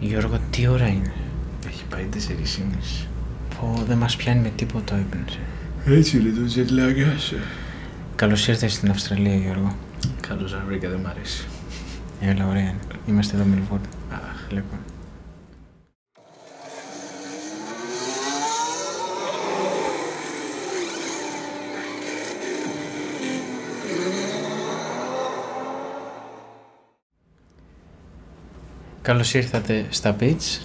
Γιώργο, τι ώρα είναι; Έχει πάει 4,5. Πω, δεν μας πιάνει με τίποτα ο ύπνος. Έτσι είναι το τζετλάγκα Καλώς ήρθες στην Αυστραλία, Γιώργο. Καλώς να βρήκα, δεν μ' αρέσει. Έλα, ωραία είναι. Είμαστε εδώ Μελβούρν. Αχ, Λοιπόν. Καλώς ήρθατε στα Pitch,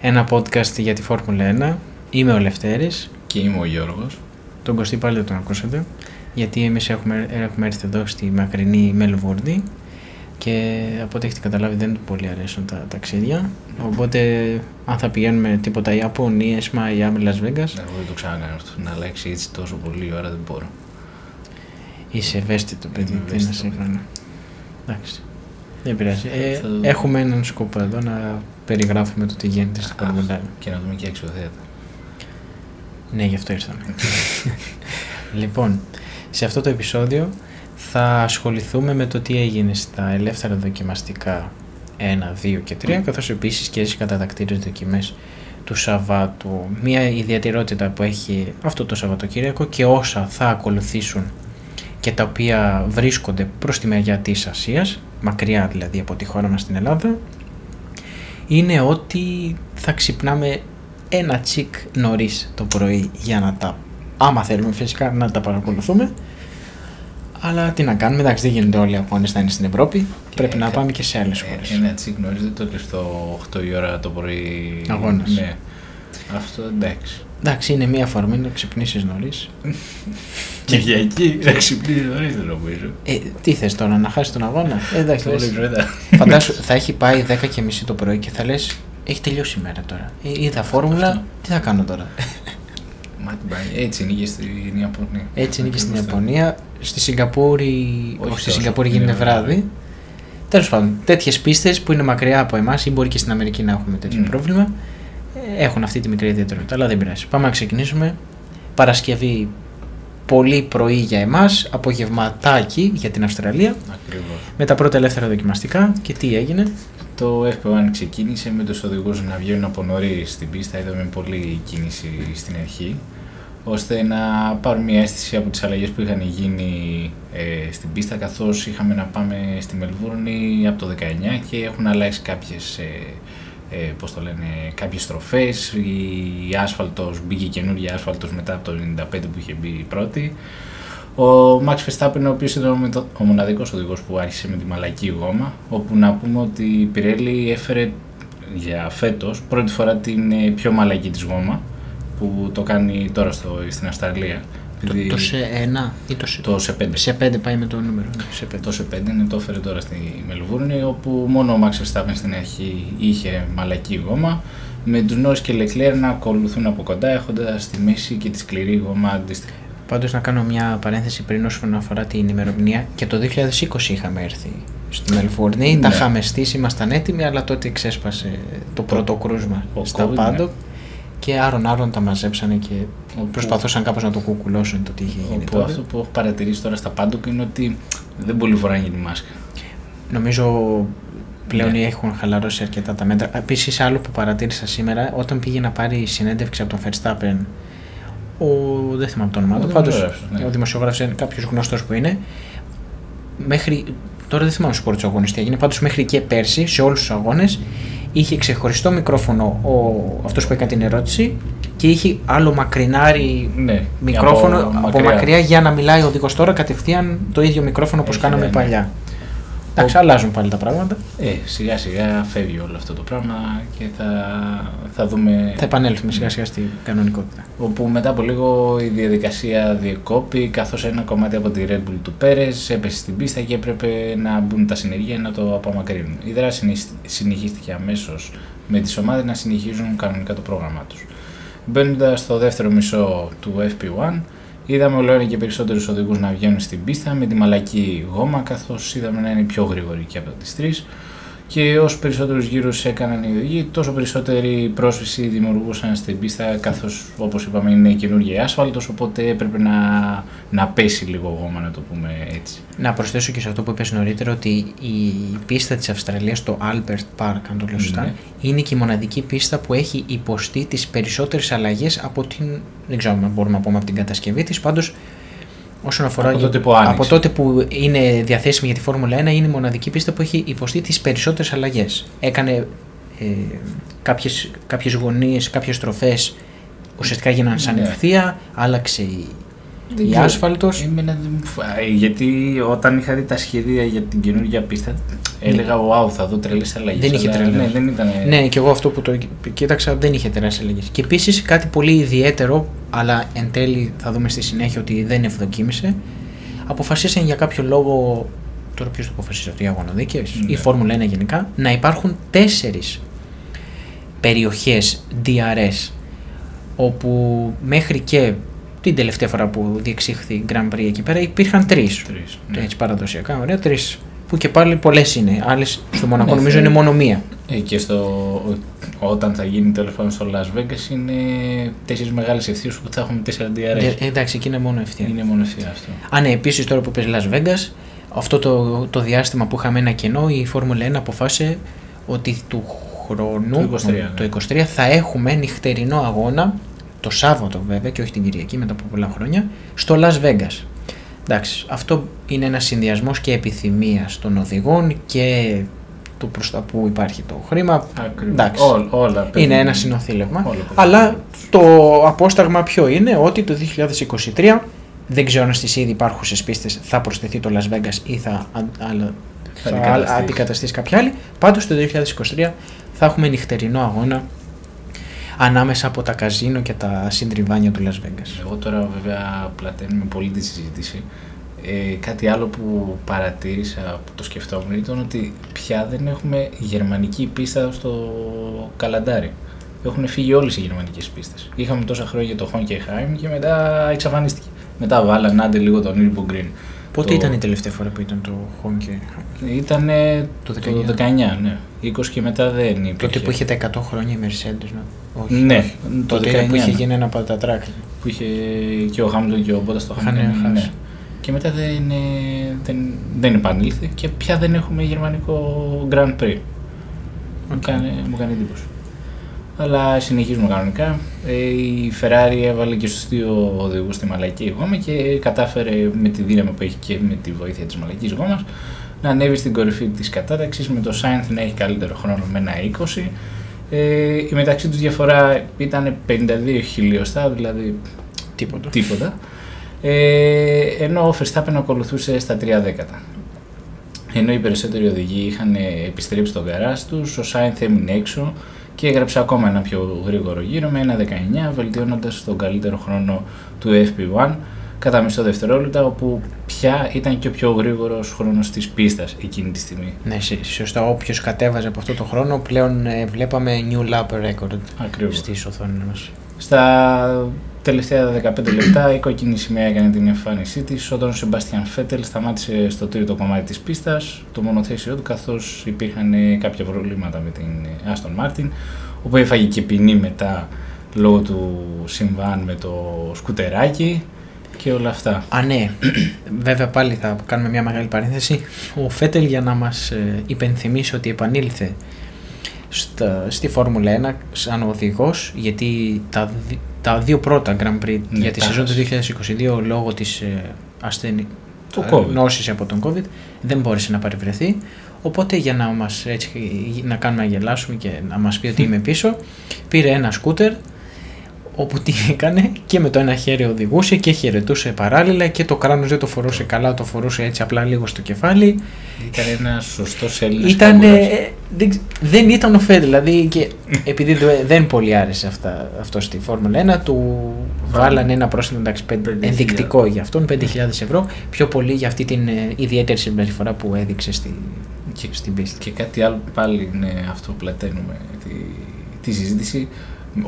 ένα podcast για τη Φόρμουλα 1. Είμαι ο Λευτέρης, Και είμαι ο Γιώργος. τον Κωστή πάλι δεν τον ακούσατε, γιατί εμείς έχουμε, έχουμε έρθει εδώ στη μακρινή Μελβούρνη και από ό,τι έχετε καταλάβει δεν του πολύ αρέσουν τα ταξίδια. Οπότε αν θα πηγαίνουμε τίποτα Ιαπωνίες, Μαϊάμι, Las Vegas, Εγώ δεν το ξανακάνω αυτό. Να αλλάξει έτσι τόσο πολύ η ώρα δεν μπορώ. είσαι ευαίσθητο παιδί, Είμαι τι να σε ευαίσθητο, κάνω. Εντάξει. Δεν πειράζει. Ε, Θα- Έχουμε έναν σκοπό εδώ να περιγράφουμε το τι γίνεται στην Αχ, Φόρμουλα 1. Και να δούμε και αξιοθέατα. Ναι, γι' αυτό ήρθαμε. λοιπόν, σε αυτό το επεισόδιο θα ασχοληθούμε με το τι έγινε στα ελεύθερα δοκιμαστικά 1, 2 και 3, καθώς επίσης και στις κατατακτήρες δοκιμές του Σαββάτου. Μία ιδιαιτερότητα που έχει αυτό το Σαββατοκύριακο και όσα θα ακολουθήσουν και τα οποία βρίσκονται προς τη μεριά της Ασίας, μακριά δηλαδή από τη χώρα μας στην Ελλάδα, είναι ότι θα ξυπνάμε ένα τσικ νωρίς το πρωί για να τα. Άμα θέλουμε φυσικά να τα παρακολουθούμε. Αλλά τι να κάνουμε, εντάξει, δεν γίνονται όλοι οι αγώνες να είναι στην Ευρώπη. Πρέπει να ε, πάμε και σε άλλες Ε, χώρες. Ένα τσικ γνωρίζετε το λες το 8 η ώρα το πρωί. Αγώνας. Ναι. Αυτό εντάξει. Εντάξει, είναι μία αφορμή να ξυπνήσεις νωρίς. Κυριακή, να ξυπνήσεις νωρίς δεν νομίζω. Ε, τι θες τώρα, να χάσεις τον αγώνα; Ε, εντάξει, Όλη λες. η πρωί. φαντάσου, θα έχει πάει 10 και μισή το πρωί και θα λες: Έχει τελειώσει η μέρα τώρα. Ε, είδα φόρμουλα, Αυτό. τι θα κάνω τώρα; Μα την πάει. Έτσι είναι και στην Ιαπωνία. Έτσι είναι και στην Ακριβώς το- Ιαπωνία. Στη Σιγκαπούρη, Όχι όχι, στη τόσο, Σιγκαπούρη είναι γίνεται βράδυ. βράδυ. Τέλος πάντων, τέτοιες πίστες που είναι μακριά από εμάς ή μπορεί και στην Αμερική να έχουμε τέτοιο Μμ. πρόβλημα, ε, έχουν αυτή τη μικρή ιδιαιτερότητα. Αλλά δεν πειράζει. Πάμε να ξεκινήσουμε. Παρασκευή πολύ πρωί για εμάς, απογευματάκι για την Αυστραλία, Ακριβώς. με τα πρώτα ελεύθερα δοκιμαστικά. Και τι έγινε; Το FP1 ξεκίνησε με τους οδηγούς να βγαίνουν από νωρί στην πίστα. Είδαμε πολλή κίνηση στην αρχή ώστε να πάρουν μια αίσθηση από τις αλλαγές που είχαν γίνει ε, στην πίστα καθώς είχαμε να πάμε στη Μελβούρνη από το 19 και έχουν αλλάξει κάποιες, ε, ε, πώς το λένε, κάποιες στροφές η άσφαλτος, μπήκε καινούργια άσφαλτος μετά από το 95 που είχε μπει η πρώτη ο Max Verstappen, ο οποίος ήταν ο μετο- ο μοναδικός οδηγός που άρχισε με τη μαλακή γόμα, όπου να πούμε ότι η Pirelli έφερε για φέτος πρώτη φορά την ε, πιο μαλακή της γόμα, που το κάνει τώρα στο, στην Αυστραλία. Το, Επειδή το σε 1 ή το σε, το σε 5. σε 5 πάει με το νούμερο. ναι, Σε 5. Το σε 5 είναι το έφερε τώρα στη Μελβούρνη, όπου μόνο ο Max Verstappen στην αρχή είχε μαλακή γόμα, με τους Norris και Leclerc να ακολουθούν από κοντά, έχοντας στη μέση και τη σκληρή γόμα αντίστοιχα. Πάντως να κάνω μια παρένθεση πριν όσον αφορά την ημερομηνία. Και το 2020 είχαμε έρθει στη Μελβούρνη. Ναι. Τα είχαμε στήσει, ήμασταν έτοιμοι, αλλά τότε ξέσπασε το πρώτο κρούσμα ο στα COVID, πάντο. ναι. Και άρον άρον τα μαζέψανε και Όπου- προσπαθούσαν κάπως να το κουκουλώσουν το τι είχε γίνει Όπου τότε. αυτό που έχω παρατηρήσει τώρα στα πάντοκ είναι ότι δεν πολύ φοράνε τη μάσκα. Νομίζω πλέον Ναι. έχουν χαλαρώσει αρκετά τα μέτρα. Επίσης, άλλο που παρατήρησα σήμερα, όταν πήγε να πάρει συνέντευξη από τον Verstappen, ο, δεν θυμάμαι το όνομα Ο του, πάντως δημοσιογράφος, ναι. ο δημοσιογράφος είναι κάποιος γνωστός που είναι. Μέχρι, τώρα δεν θυμάμαι στους πρώτου αγώνε τι έγινε, πάντως μέχρι και πέρσι, σε όλους τους αγώνες, είχε ξεχωριστό μικρόφωνο ο, αυτός που έκανε την ερώτηση και είχε άλλο μακρινάρι Ναι, μικρόφωνο από, μακριά. για να μιλάει ο οδηγό τώρα κατευθείαν το ίδιο μικρόφωνο όπως Έχει, κάναμε ναι, ναι. παλιά. Εντάξει, αλλάζουν πάλι τα πράγματα. Ε, σιγά σιγά φεύγει όλο αυτό το πράγμα και θα, θα δούμε. Θα επανέλθουμε σιγά σιγά στην κανονικότητα. Όπου μετά από λίγο η διαδικασία διεκόπη, καθώς ένα κομμάτι από τη Red Bull του Πέρες έπεσε στην πίστα και έπρεπε να μπουν τα συνεργεία να το απομακρύνουν. Η δράση συνεχίσ- συνεχίστηκε αμέσως με τις ομάδες να συνεχίζουν κανονικά το πρόγραμμά τους. Μπαίνοντα στο δεύτερο μισό του FP1, είδαμε όλο ένα και περισσότερους οδηγούς να βγαίνουν στην πίστα με τη μαλακή γόμα, καθώς είδαμε να είναι πιο γρήγοροι και από τις τρεις. Και όσο περισσότερους γύρους έκαναν οι οδηγοί, τόσο περισσότερη πρόσφυση δημιουργούσαν στην πίστα, καθώς όπως είπαμε είναι καινούργια άσφαλτος, οπότε έπρεπε να, να πέσει λίγο γόμα, να το πούμε έτσι. Να προσθέσω και σε αυτό που είπες νωρίτερα ότι η πίστα της Αυστραλίας, το Albert Park, αν το λέω σωστά, Ναι. είναι και η μοναδική πίστα που έχει υποστεί τις περισσότερες αλλαγές από την, δεν ξέρω αν μπορούμε να πούμε από την κατασκευή της, πάντως όσον αφορά Από τότε που άνοιξε. από τότε που είναι διαθέσιμη για τη Φόρμουλα 1 είναι η μοναδική πίστα που έχει υποστεί τις περισσότερες αλλαγές. Έκανε ε, κάποιες, κάποιες γωνίες, κάποιες στροφές ουσιαστικά γίνανε σαν Ναι. ευθεία, άλλαξε η, Δεν η ξέρω. άσφαλτος. Εμένα δεν μου φα- ε, Γιατί όταν είχα δει τα σχέδια για την καινούργια πίστα, έλεγα Wow, θα δω τρελέ αλλαγές. Δεν είχε τρελές. Ναι, δεν ήταν. Ναι, και εγώ αυτό που το κοίταξα δεν είχε τεράστιε αλλαγές. Και επίσης κάτι πολύ ιδιαίτερο, αλλά εν τέλει θα δούμε στη συνέχεια ότι δεν ευδοκίμησε. Αποφασίσαν για κάποιο λόγο. Τώρα ποιος το αποφασίσει αυτό, οι αγωνοδίκες, Ναι. η Φόρμουλα 1 γενικά, να υπάρχουν τέσσερις περιοχές DRS όπου μέχρι και την τελευταία φορά που διεξήχθη Grand Prix εκεί πέρα υπήρχαν τρεις. Τρεις, ναι. Έτσι παραδοσιακά, ωραία, τρεις. Που και πάλι πολλές είναι. Άλλες στο Μονακό Ναι, νομίζω θε- είναι μόνο μία. Ε, και στο, όταν θα γίνει τέλο πάντων στο Las Vegas είναι τέσσερις μεγάλες ευθείε που θα έχουμε τέσσερα DRS. Ε, εντάξει, εκεί είναι μόνο ευθεία. Είναι μόνο ευθεία αυτό. Α, ναι, επίσης τώρα που πες Las Vegas, αυτό το, το διάστημα που είχαμε ένα κενό, η Φόρμουλα 1 αποφάσισε ότι του χρόνου, Το 23, ναι. το 23 θα έχουμε νυχτερινό αγώνα, το Σάββατο βέβαια και όχι την Κυριακή μετά από πολλά χρόνια, στο Las Vegas. Εντάξει, αυτό είναι ένας συνδυασμός και επιθυμίας των οδηγών και του προς τα που υπάρχει το χρήμα. Ακριβώς. Εντάξει. Ό, όλα Είναι παίζουν- ένα συνοθήλευμα. όλα παίζουν Αλλά ρόλο τους. το απόσταγμα ποιο είναι ότι το 2023 δεν ξέρω αν στις ήδη υπάρχουσες πίστες θα προσθεθεί το Las Vegas ή θα, αν- άλλα- θα αντικαταστήσει. αντικαταστήσει κάποια άλλη. Πάντως το 2023 θα έχουμε νυχτερινό αγώνα ανάμεσα από τα καζίνο και τα συντριβάνια του Las Vegas. Εγώ τώρα βέβαια πλαταίνουμε πολύ τη συζήτηση. Ε, κάτι άλλο που παρατήρησα που το σκεφτόμουν ήταν ότι πια δεν έχουμε γερμανική πίστα στο καλαντάρι. Έχουν φύγει όλες οι γερμανικές πίστες. Είχαμε τόσα χρόνια το Honkenheim και μετά εξαφανίστηκε. Μετά βάλαν άντε λίγο τον Nürburgring. Πότε Το- ήταν η τελευταία φορά που ήταν το Honky, Ήταν Το το 19. 19, ναι. 20 και μετά δεν υπήρχε. τότε που είχε τα 100 χρόνια η Mercedes, ναι. Όχι, Ναι, όχι. το τότε 19, που είχε ναι. γίνει ένα πατατράκ. που είχε και ο Χάμιλτον και ο Μπότας στο Είχαν Χάμιλτον. χάσει. Ναι. Και μετά δεν, ε, δεν, δεν επανήλθε και πια δεν έχουμε γερμανικό Grand Prix. Μου, Οκ. κάνει, μου κάνει εντύπωση. Αλλά συνεχίζουμε κανονικά. Ε, η Ferrari έβαλε και στους δύο οδηγούς στη μαλαϊκή γόμα και κατάφερε με τη δύναμη που έχει και με τη βοήθεια της μαλαϊκής γόμας να ανέβει στην κορυφή της κατάταξης με το Sainz να έχει καλύτερο χρόνο με ένα 20. Ε, η μεταξύ τους διαφορά ήταν 52 χιλιοστά, δηλαδή Τίποτα. τίποτα. Ε, ενώ ο Verstappen ακολουθούσε στα 3 δέκατα. Ενώ οι περισσότεροι οδηγοί είχαν ε, επιστρέψει στο γκαράζ τους, ο Σάινθ έμεινε έξω και έγραψε ακόμα ένα πιο γρήγορο γύρο με ένα 19, βελτιώνοντας τον καλύτερο χρόνο του FP1 κατά μισό δευτερόλεπτα, όπου πια ήταν και ο πιο γρήγορος χρόνος της πίστας εκείνη τη στιγμή. Ναι, σ- σωστά. Όποιος κατέβαζε από αυτό το χρόνο πλέον ε, βλέπαμε new lap record Ακριβώς. στις οθόνες μας. Στα τελευταία 15 λεπτά η κόκκινη σημαία έκανε την εμφάνισή της όταν ο Σεμπάστιαν Φέτελ σταμάτησε στο τρίτο κομμάτι της πίστας, το μονοθέσιό του, καθώς υπήρχαν ε, κάποια προβλήματα με την ε, Aston Martin, όπου έφαγε και ποινή μετά λόγω του συμβάν με το σκουτεράκι και όλα αυτά. Α, ναι. Βέβαια πάλι θα κάνουμε μια μεγάλη παρένθεση. Ο Φέτελ για να μας ε, υπενθυμίσει ότι επανήλθε στα, στη Φόρμουλα 1 σαν οδηγός γιατί τα, δι- τα δύο πρώτα Grand Prix Ναι, για τη τα σεζόν του έχασε. 2022 λόγω της ε, ασθένη, Το ε, COVID. νόσης από τον COVID δεν μπόρεσε να παρευρεθεί οπότε για να μας έτσι, να κάνουμε να γελάσουμε και να μας πει ότι είμαι πίσω πήρε ένα σκούτερ όπου τι έκανε και με το ένα χέρι οδηγούσε και χαιρετούσε παράλληλα και το κράνος δεν το φορούσε καλά, το φορούσε έτσι απλά λίγο στο κεφάλι. Ήταν ένα σωστό Έλληνας. Ήταν, δεν, ξ- δεν ήταν ο Φέτ, δηλαδή και επειδή δε- δεν πολύ άρεσε αυτά, αυτό στη Φόρμουλα 1, του βάλανε ένα πρόστιμο εντάξει, πέντε- 5.000. ενδεικτικό για αυτόν, 5.000 ευρώ, πιο πολύ για αυτή την ε, ιδιαίτερη συμπεριφορά που έδειξε στη, Και, στην πίστη. και κάτι άλλο πάλι είναι αυτό που πλαταίνουμε τη, τη συζήτηση.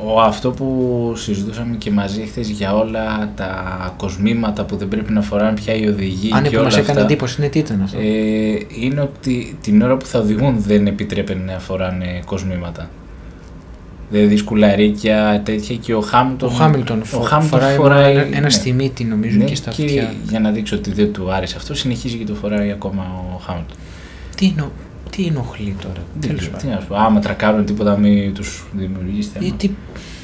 Ο, αυτό που συζητούσαμε και μαζί χθες για όλα τα κοσμήματα που δεν πρέπει να φοράνε πια οι οδηγοί Αν και που όλα μας έκανε αυτά, εντύπωση, είναι τι ήταν αυτό; ε, είναι ότι την ώρα που θα οδηγούν δεν επιτρέπεται να φοράνε κοσμήματα. Δηλαδή σκουλαρίκια, τέτοια και ο Χάμιλτον. ο Χάμιλτον ο φο- Χάμιλτον φοράει, φοράει- ένα, ένα ναι. στη μύτη νομίζω Ναι, και στα αυτιά. για να δείξει ότι δεν του άρεσε αυτό, συνεχίζει και το φοράει ακόμα ο Χάμιλτον. Τι, ενο... τι ενοχλεί τώρα. Δεν Τέλος ξέρω, τι πάντων. να σου πω, άμα τρακάρουν τίποτα, μην τους δημιουργήσει θέμα. Ή τι...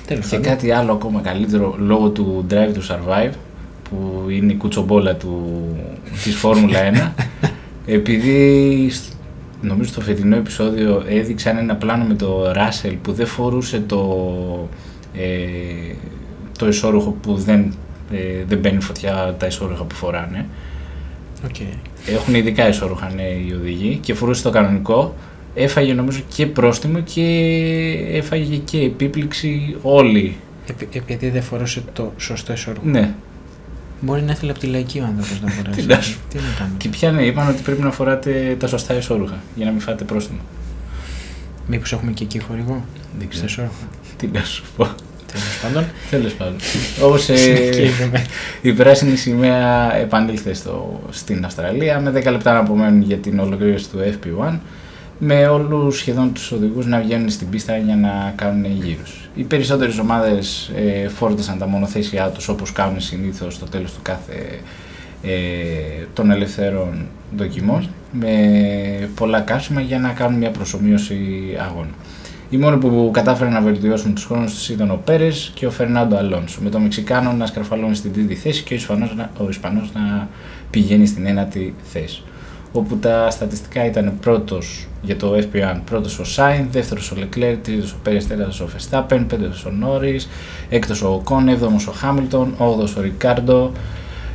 Τέλος Και πάντων. κάτι άλλο ακόμα καλύτερο λόγω του Drive to Survive που είναι η κουτσομπόλα του, της Φόρμουλα 1 επειδή σ- νομίζω στο φετινό επεισόδιο έδειξαν ένα πλάνο με το Russell που δεν φορούσε το, ε, το εσώρουχο που δεν, ε, δεν μπαίνει φωτιά τα εσώρουχα που φοράνε Οκ. Έχουν ειδικά εσώρουχα ναι, οι οδηγοί και φορούσε το κανονικό έφαγε νομίζω και πρόστιμο και έφαγε και επίπληξη όλοι Επει- επειδή δεν φορούσε το σωστό εσώρουχο. ναι Μπορεί να ήθελε από τη λαϊκή ο άνθρωπος να φοράσει. Τι να σου τι να κάνουμε. Και πια ναι, είπαν ότι πρέπει να φοράτε τα σωστά εσώρουχα για να μην φάτε πρόστιμο. Μήπως έχουμε και εκεί χορηγό. Δεν Στο εσώρουχο. Τι να σου πω. Τέλος πάντων. Τέλος πάντων. Όπως Συνεχίζουμε. η πράσινη σημαία επανήλθε στο, στην Αυστραλία με 10 λεπτά να απομένουν για την ολοκλήρωση του FP1 με όλους σχεδόν τους οδηγούς να βγαίνουν στην πίστα για να κάνουν γύρους. Οι περισσότερες ομάδες ε, φόρτισαν τα μονοθέσιά τους όπως κάνουν συνήθως στο τέλος του κάθε ε, των ελευθέρων δοκιμών με πολλά καύσιμα για να κάνουν μια προσωμείωση αγώνα. Οι μόνοι που κατάφεραν να βελτιώσουν τους χρόνους τους ήταν ο Πέρες και ο Φερνάντο Αλόνσο, με το Μεξικάνο να σκαρφαλώνει στην τρίτη θέση και ο Ισπανός, να- ο Ισπανός να πηγαίνει στην ένατη θέση. Όπου τα στατιστικά ήταν πρώτος για το FP1, πρώτος ο Σάινς, δεύτερος ο Λεκλέρ, τρίτος ο Πέρες, τέταρτος ο Φεστάπεν, πέμπτος ο Νόρις, έκτος ο Οκόν, έβδομος ο Χάμιλτον, όγδος ο Ρικάρντο,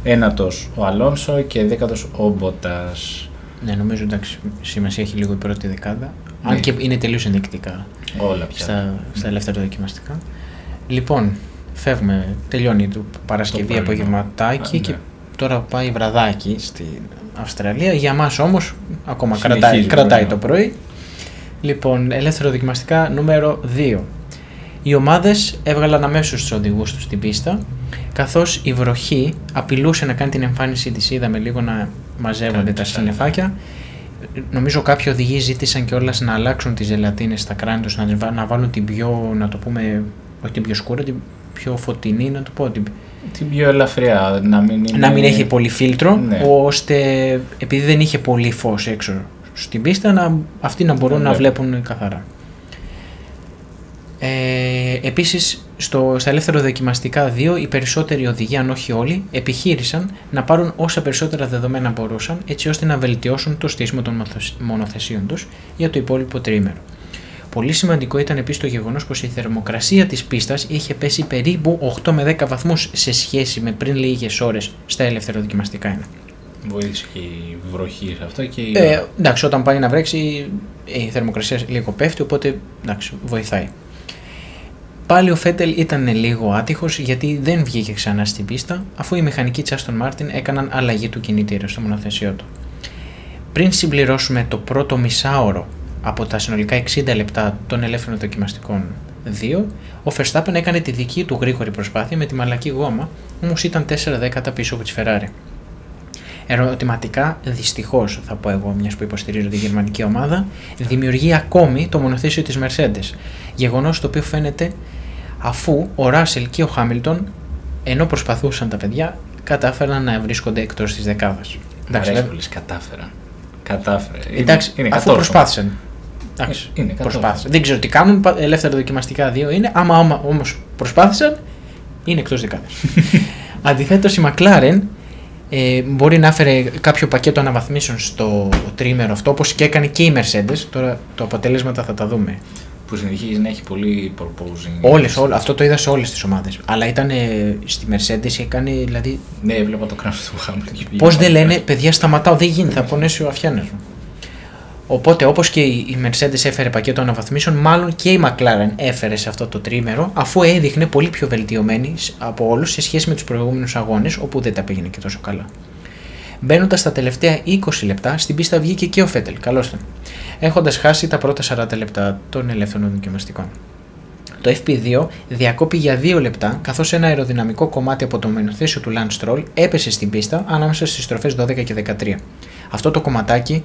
ένατος ο Αλόνσο και δέκατος ο Μπότας. Ναι, νομίζω εντάξει, σημασία έχει λίγο η πρώτη δεκάδα. Αν Ναι. και είναι τελείως ενδεικτικά Όλα πια. στα, στα ελεύθερα δοκιμαστικά. Λοιπόν, φεύγουμε. Τελειώνει το Παρασκευή πρωινό. απογευματάκι Α, και ναι. τώρα πάει βραδάκι στην Αυστραλία. Για μας όμως ακόμα Συνεχίζει κρατάει, κρατάει πρωινό. το πρωί. Λοιπόν, ελεύθερο δοκιμαστικά νούμερο 2. Οι ομάδες έβγαλαν αμέσως τους οδηγούς τους στην πίστα, καθώς η βροχή απειλούσε να κάνει την εμφάνισή της. Είδαμε λίγο να μαζεύονται Κάνει τα και συννεφάκια. Νομίζω κάποιοι οδηγοί ζήτησαν κιόλας να αλλάξουν τις ζελατίνες στα κράνη τους, να, τις βά- να βάλουν την πιο, να το πούμε, όχι την πιο σκούρα, την πιο φωτεινή, να το πω, την, Την πιο ελαφριά, να μην είναι... να μην έχει πολύ φίλτρο, Ναι. ώστε επειδή δεν είχε πολύ φως έξω στην πίστα, να, αυτοί να μπορούν Να να βλέπουν. βλέπουν καθαρά. Ε, επίσης, στο, στα ελεύθερα δοκιμαστικά 2, οι περισσότεροι οδηγοί, αν όχι όλοι, επιχείρησαν να πάρουν όσα περισσότερα δεδομένα μπορούσαν, έτσι ώστε να βελτιώσουν το στήσιμο των μοθος- μονοθεσίων τους για το υπόλοιπο τρίμερο. Πολύ σημαντικό ήταν επίσης το γεγονός πως η θερμοκρασία της πίστας είχε πέσει περίπου 8 με 10 βαθμούς σε σχέση με πριν λίγες ώρες στα ελεύθερα δοκιμαστικά ένα. Βοήθησε και η βροχή σε αυτό και η... Ε, εντάξει, όταν πάει να βρέξει η θερμοκρασία λίγο πέφτει, οπότε εντάξει, βοηθάει. Πάλι ο Φέτελ ήταν λίγο άτυχος γιατί δεν βγήκε ξανά στην πίστα αφού οι μηχανικοί της Aston Martin έκαναν αλλαγή του κινητήρα στο μονοθεσιό του. Πριν συμπληρώσουμε το πρώτο μισάωρο από τα συνολικά 60 λεπτά των ελεύθερων δοκιμαστικών 2, ο Verstappen έκανε τη δική του γρήγορη προσπάθεια με τη μαλακή γόμα, όμως ήταν 4 δέκατα πίσω από τη Ferrari. Ερωτηματικά, δυστυχώς θα πω εγώ, μιας που υποστηρίζω τη γερμανική ομάδα, δημιουργεί ακόμη το μονοθέσιο της Mercedes. Γεγονός το οποίο φαίνεται αφού ο Ράσελ και ο Χάμιλτον, ενώ προσπαθούσαν τα παιδιά, κατάφεραν να βρίσκονται εκτός της δεκάδας. Μ' αρέσει πολύ, κατάφερα. Κατάφερε. Εντάξει, είναι αφού κατόρθωμα. προσπάθησαν. Εντάξει, Ε, είναι κατόρθωμα. προσπάθησαν. Δεν ξέρω τι κάνουν, πα- ελεύθερα δοκιμαστικά δύο είναι. Άμα, άμα όμως προσπάθησαν, είναι εκτός δεκάδας. Αντιθέτως, η McLaren ε, μπορεί να έφερε κάποιο πακέτο αναβαθμίσεων στο τρίμερο αυτό, όπως και έκανε και η Mercedes. Τώρα το αποτελέσματα θα τα δούμε. Που συνεχίζει να έχει πολύ proposing. Όλες, όλα, αυτό το είδα σε όλες τις ομάδες. Αλλά ήταν ε, στη Mercedes, έκανε δηλαδή. Ναι, έβλεπα το κράνο του Χάμιλτον. και Πώς πήγε δεν πάρα λένε, πολύ. παιδιά, σταματάω, δεν γίνεται, θα πονέσει ο αφιάνα μου. Οπότε, όπως και η η Mercedes έφερε πακέτο αναβαθμίσεων, μάλλον και η McLaren έφερε σε αυτό το τρίμερο, αφού έδειχνε πολύ πιο βελτιωμένη από όλους σε σχέση με τους προηγούμενους αγώνες, όπου δεν τα πήγαινε και τόσο καλά. Μπαίνοντας στα τελευταία 20 λεπτά, στην πίστα βγήκε και ο Φέτελ, καλώς τον. Έχοντας χάσει τα πρώτα 40 λεπτά των ελεύθερων δοκιμαστικών. το FP2 διακόπη για δύο λεπτά καθώς ένα αεροδυναμικό κομμάτι από το μονοθέσιο του Lance Stroll έπεσε στην πίστα ανάμεσα στις στροφές 12 και 13. Αυτό το κομματάκι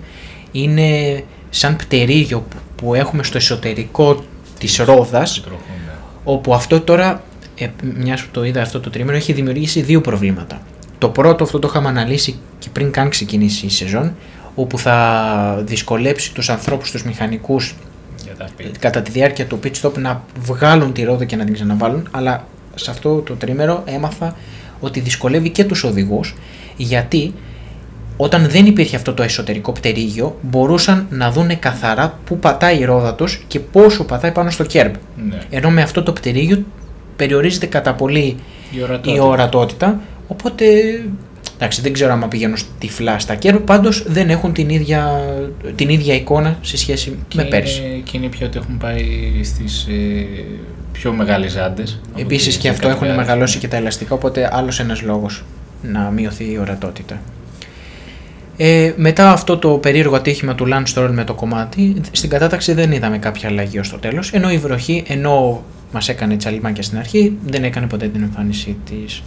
είναι σαν πτερίγιο που έχουμε στο εσωτερικό της ρόδας Τροχό, ναι. όπου αυτό τώρα, ε, μιας που το είδα αυτό το τρίμηνο, έχει δημιουργήσει δύο προβλήματα. Το πρώτο, αυτό το είχαμε αναλύσει και πριν καν ξεκινήσει η σεζόν, όπου θα δυσκολέψει τους ανθρώπους, τους μηχανικούς Για τα πει. κατά τη διάρκεια του pit stop να βγάλουν τη ρόδα και να την ξαναβάλουν, αλλά σε αυτό το τρίμερο έμαθα ότι δυσκολεύει και τους οδηγούς, γιατί όταν δεν υπήρχε αυτό το εσωτερικό πτερίγιο, μπορούσαν να δούνε καθαρά πού πατάει η ρόδα τους και πόσο πατάει πάνω στο κέρμπ. Ναι. Ενώ με αυτό το πτερίγιο περιορίζεται κατά πολύ Η ορατότητα. η ορατότητα, οπότε εντάξει, δεν ξέρω αν πηγαίνουν τυφλά στα κέρμπ, πάντως δεν έχουν την ίδια, την ίδια εικόνα σε σχέση Και με είναι- πέρσι. Και είναι πια ότι έχουν πάει στις ε, πιο μεγάλες ζάντες. από Επίσης τις και αυτό έχουν 14. μεγαλώσει και τα ελαστικά, οπότε άλλος ένας λόγος να μειωθεί η ορατότητα. Ε, μετά αυτό το περίεργο ατύχημα του Lance Stroll με το κομμάτι, στην κατάταξη δεν είδαμε κάποια αλλαγή ως το τέλος, ενώ η βροχή, ενώ μας έκανε τσαλιμάκια στην αρχή, δεν έκανε ποτέ την εμφάνισή της.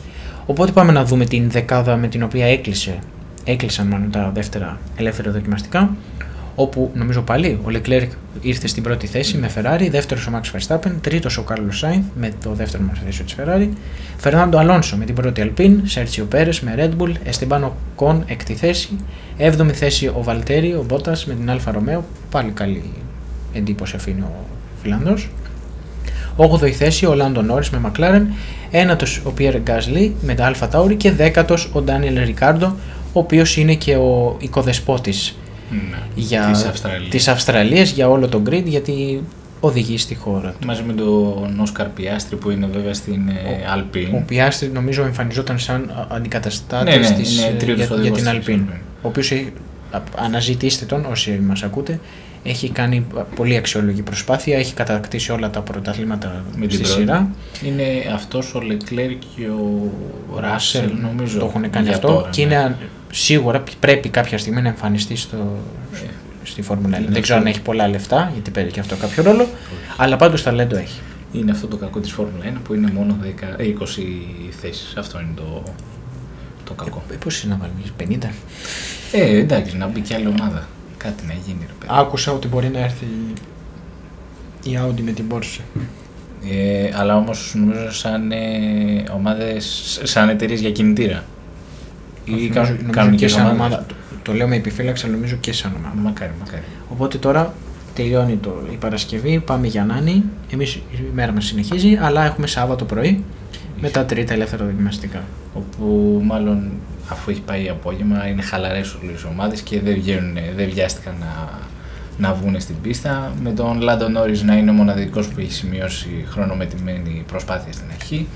Οπότε πάμε να δούμε την δεκάδα με την οποία έκλεισε, έκλεισαν μάλλον τα δεύτερα ελεύθερα δοκιμαστικά, όπου νομίζω πάλι ο Leclerc ήρθε στην πρώτη θέση με Ferrari, δεύτερος ο Max Verstappen, τρίτος ο Carlos Sainz με το δεύτερο μαθησίο της Ferrari, Fernando Alonso με την πρώτη Alpine, Sergio Perez με Red Bull, Esteban Ocon έκτη θέση, έβδομη θέση ο Valtteri, ο Bottas με την Alfa Romeo, πάλι καλή εντύπωση αφήνει ο Φιλανδός. 8η θέση ο Λάντο Νόρις με McLaren, ένατος ο Pierre Gasly με τα Alfa Tauri και δέκατος ο Daniel Ricciardo, ο οποίος είναι και ο οικοδεσπότης Ναι. για Της Αυστραλίας. της Αυστραλίας για όλο τον grid γιατί οδηγεί στη χώρα του. Μαζί με τον Όσκαρ Πιάστρη που είναι βέβαια στην ε, Ο Alpine. Πιάστρη νομίζω εμφανιζόταν σαν α- αντικαταστάτης Ναι, ναι, της, είναι ε, τρίτος για, για οδηγός την της Alpine. Alpine. Ο οποίος έχει, α- αναζητήστε τον όσοι μας ακούτε, έχει κάνει α, πολύ αξιόλογη προσπάθεια, έχει κατακτήσει όλα τα πρωταθλήματα Με την στη πρώτη. σειρά. Είναι αυτός ο Λεκλέρ και ο Ράσελ νομίζω. το έχουν κάνει για αυτό τώρα, και ναι. είναι α- σίγουρα πρέπει κάποια στιγμή να εμφανιστεί στο, Ε, στη Φόρμουλα 1. είναι Δεν ξέρω αν αυτό. έχει πολλά λεφτά, γιατί παίρνει και αυτό κάποιο ρόλο, αλλά πάντως ταλέντο έχει. Είναι αυτό το κακό της Φόρμουλα 1 που είναι μόνο 10, ε, 20 θέσεις. Αυτό είναι το, το κακό. Ε, πώς είναι να βάλουμε, 50. Ε, εντάξει, να μπει και άλλη ομάδα. Κάτι να γίνει ρε παιδί. Άκουσα ότι μπορεί να έρθει η Audi με την Porsche. Ε, αλλά όμως νομίζω σαν ε, ομάδες, σαν εταιρείες για κινητήρα. Ή Όχι, κάνουν, νομίζω- κάνουν νομίζω και σαν ομάδες. ομάδα. Το, το λέω με επιφύλαξη, αλλά νομίζω και σαν ομάδα. Μακάρι, μακάρι. Οπότε τώρα τελειώνει το, η Παρασκευή, πάμε για Νάνη. Εμείς η μέρα μας συνεχίζει, αλλά έχουμε Σάββατο πρωί με τα τρίτα ελεύθερα δοκιμαστικά. Όπου μάλλον αφού έχει πάει απόγευμα είναι χαλαρές όλες οι ομάδες και δεν, βγαίνουν, δεν βιάστηκαν να, να βγουν στην πίστα. Με τον Λάντο Νόρις να είναι ο μοναδικός που έχει σημειώσει χρονομετρημένη προσπάθεια στην αρχή.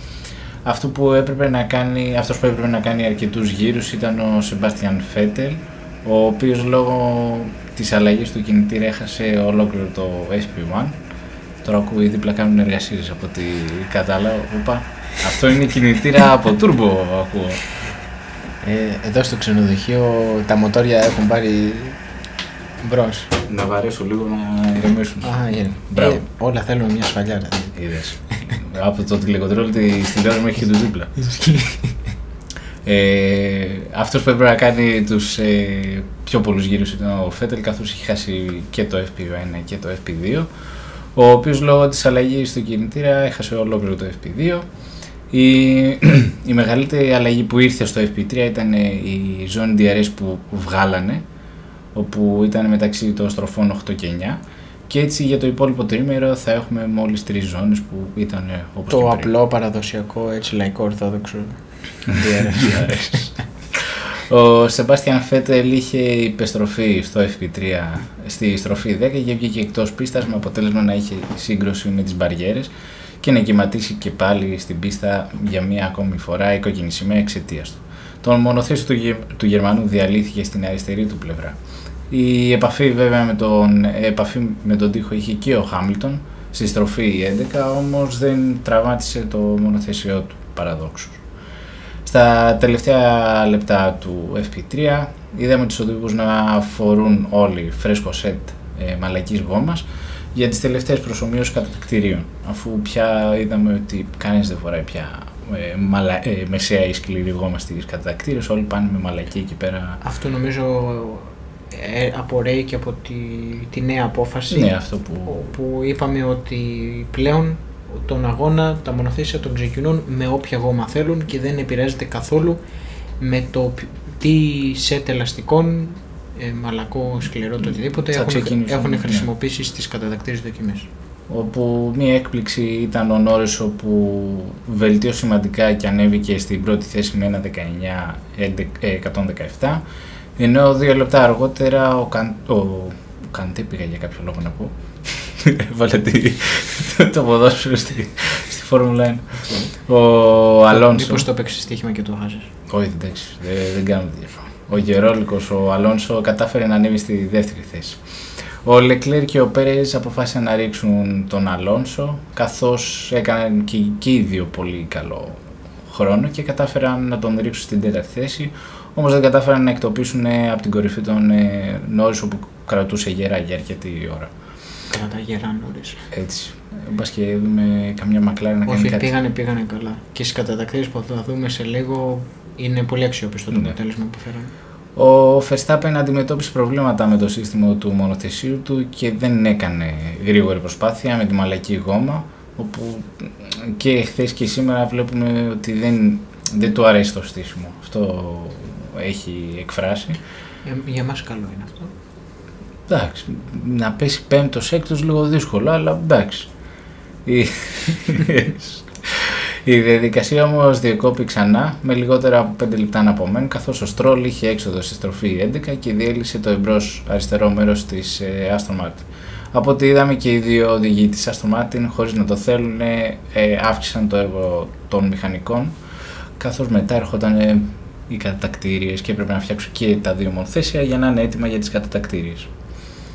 Αυτό που έπρεπε να κάνει, αυτός που έπρεπε να κάνει αρκετούς γύρους ήταν ο Σεμπάστιαν Φέτελ, ο οποίος λόγω της αλλαγής του κινητήρα έχασε ολόκληρο το SP1. Τώρα ακούει δίπλα κάνουν εργασίες από ό,τι κατάλαβα. Οπα. Αυτό είναι κινητήρα από turbo ακούω. Ε, εδώ στο ξενοδοχείο τα μοτόρια έχουν πάρει μπρος. Να βαρέσω λίγο να ηρεμήσουν. Α, ε, Μπράβο. ε, όλα θέλουν μια σφαλιάρα. Είδες. από το τηλεκοντρόλ τη τηλεόραση έχει και του δίπλα. Ε, αυτός που έπρεπε να κάνει τους ε, πιο πολλούς γύρους ήταν ο Φέτελ καθώς είχε χάσει και το FP1 και το FP2 ο οποίος λόγω της αλλαγής του κινητήρα έχασε ολόκληρο το FP2 η, η μεγαλύτερη αλλαγή που ήρθε στο FP3 ήταν ε, η ζώνη DRS που βγάλανε όπου ήταν μεταξύ των στροφών 8 και 9 και έτσι για το υπόλοιπο τρίμερο θα έχουμε μόλις τρεις ζώνες που ήταν ε, όπως Το και πριν. απλό παραδοσιακό έτσι λαϊκό ορθόδοξο. DRS. Ο Σεμπάστιαν Φέτελ είχε υπεστροφή στο FP3 στη στροφή 10 και βγήκε εκτός πίστας με αποτέλεσμα να είχε σύγκρουση με τις μπαριέρες και να κυματίσει και πάλι στην πίστα για μία ακόμη φορά η κόκκινη σημαία εξαιτία του. Το μονοθέσιο του, Γε- του Γερμανού διαλύθηκε στην αριστερή του πλευρά. Η επαφή βέβαια με τον, επαφή με τον τοίχο είχε και ο Χάμιλτον στη στροφή 11 όμως δεν τραυμάτισε το μονοθέσιό του παραδόξως. Στα τελευταία λεπτά του FP3 είδαμε τους οδηγούς να φορούν όλοι φρέσκο σετ ε, μαλακής γόμας για τις τελευταίες προσωμείωσεις κατακτηρίων. Αφού πια είδαμε ότι κανείς δεν φοράει πια ε, μαλα, ε, μεσαία ή σκληρή γόμα στις κατακτήρες, όλοι πάνε με μαλακή εκεί πέρα. Αυτό νομίζω ε, απορρέει και από τη, τη νέα απόφαση Ναι, αυτό που... που είπαμε ότι πλέον τον αγώνα τα μονοθέσια των ξεκινούν με όποια γόμα θέλουν και δεν επηρεάζεται καθόλου με το π- τι σετ ελαστικών, ε, μαλακό, σκληρό, το οτιδήποτε Θα έχουν, ξεκινήσουν, έχουν ναι. χρησιμοποιήσεις στις κατατακτήρες δοκιμές. όπου μία έκπληξη ήταν ο Νόρις όπου βελτίωσε σημαντικά και ανέβηκε στην πρώτη θέση με ένα 19 11, ε, 117 ενώ δύο λεπτά αργότερα ο, Καν, ο, ο Καντέ πήγα για κάποιο λόγο να πω έβαλε τη, το, το ποδόσφαιρο στη, στη Φόρμουλα 1 ο Αλόνσο Μήπως το έπαιξε στοίχημα και το χάσες. όχι εντάξει δεν, δεν κάνουμε τη διαφορά ο γερόλικος ο Αλόνσο κατάφερε να ανέβει στη δεύτερη θέση ο Λεκλέρ και ο Πέρες αποφάσισαν να ρίξουν τον Αλόνσο καθώς έκαναν και, και οι δύο πολύ καλό χρόνο και κατάφεραν να τον ρίξουν στην τέταρτη θέση όμως δεν κατάφεραν να εκτοπίσουν ε, από την κορυφή τον ε, Νόρις όπου κρατούσε γερά για αρκετή ώρα. Κρατά γερά νωρίς. Έτσι. Μπας και δούμε καμιά μακλάρι να κάνει Όχι, κάτι. πήγανε, πήγανε καλά. Και στις κατατακτήρες που θα δούμε σε λίγο είναι πολύ αξιόπιστο το Ναι. αποτέλεσμα που φέρανε. Ο Verstappen αντιμετώπισε προβλήματα με το σύστημα του μονοθεσίου του και δεν έκανε γρήγορη προσπάθεια με τη μαλακή γόμα όπου και χθες και σήμερα βλέπουμε ότι δεν, δεν του αρέσει το στήσιμο. Αυτό έχει εκφράσει. Για, για μας καλό είναι αυτό. Εντάξει, να πέσει πέμπτος έκτος λίγο δύσκολο, αλλά εντάξει. Η, η διαδικασία όμως διεκόπη ξανά με λιγότερα από 5 λεπτά να απομένουν, καθώς ο Στρόλ είχε έξοδο στη στροφή 11 και διέλυσε το εμπρός αριστερό μέρος της ε, Aston Martin. Από ό,τι είδαμε και οι δύο οδηγοί της Aston Martin, χωρίς να το θέλουν, ε, ε, αύξησαν το έργο των μηχανικών, καθώς μετά έρχονταν ε, οι κατατακτήριες και έπρεπε να φτιάξουν και τα δύο μονοθέσια για να είναι έτοιμα για τις κατατακτήριες.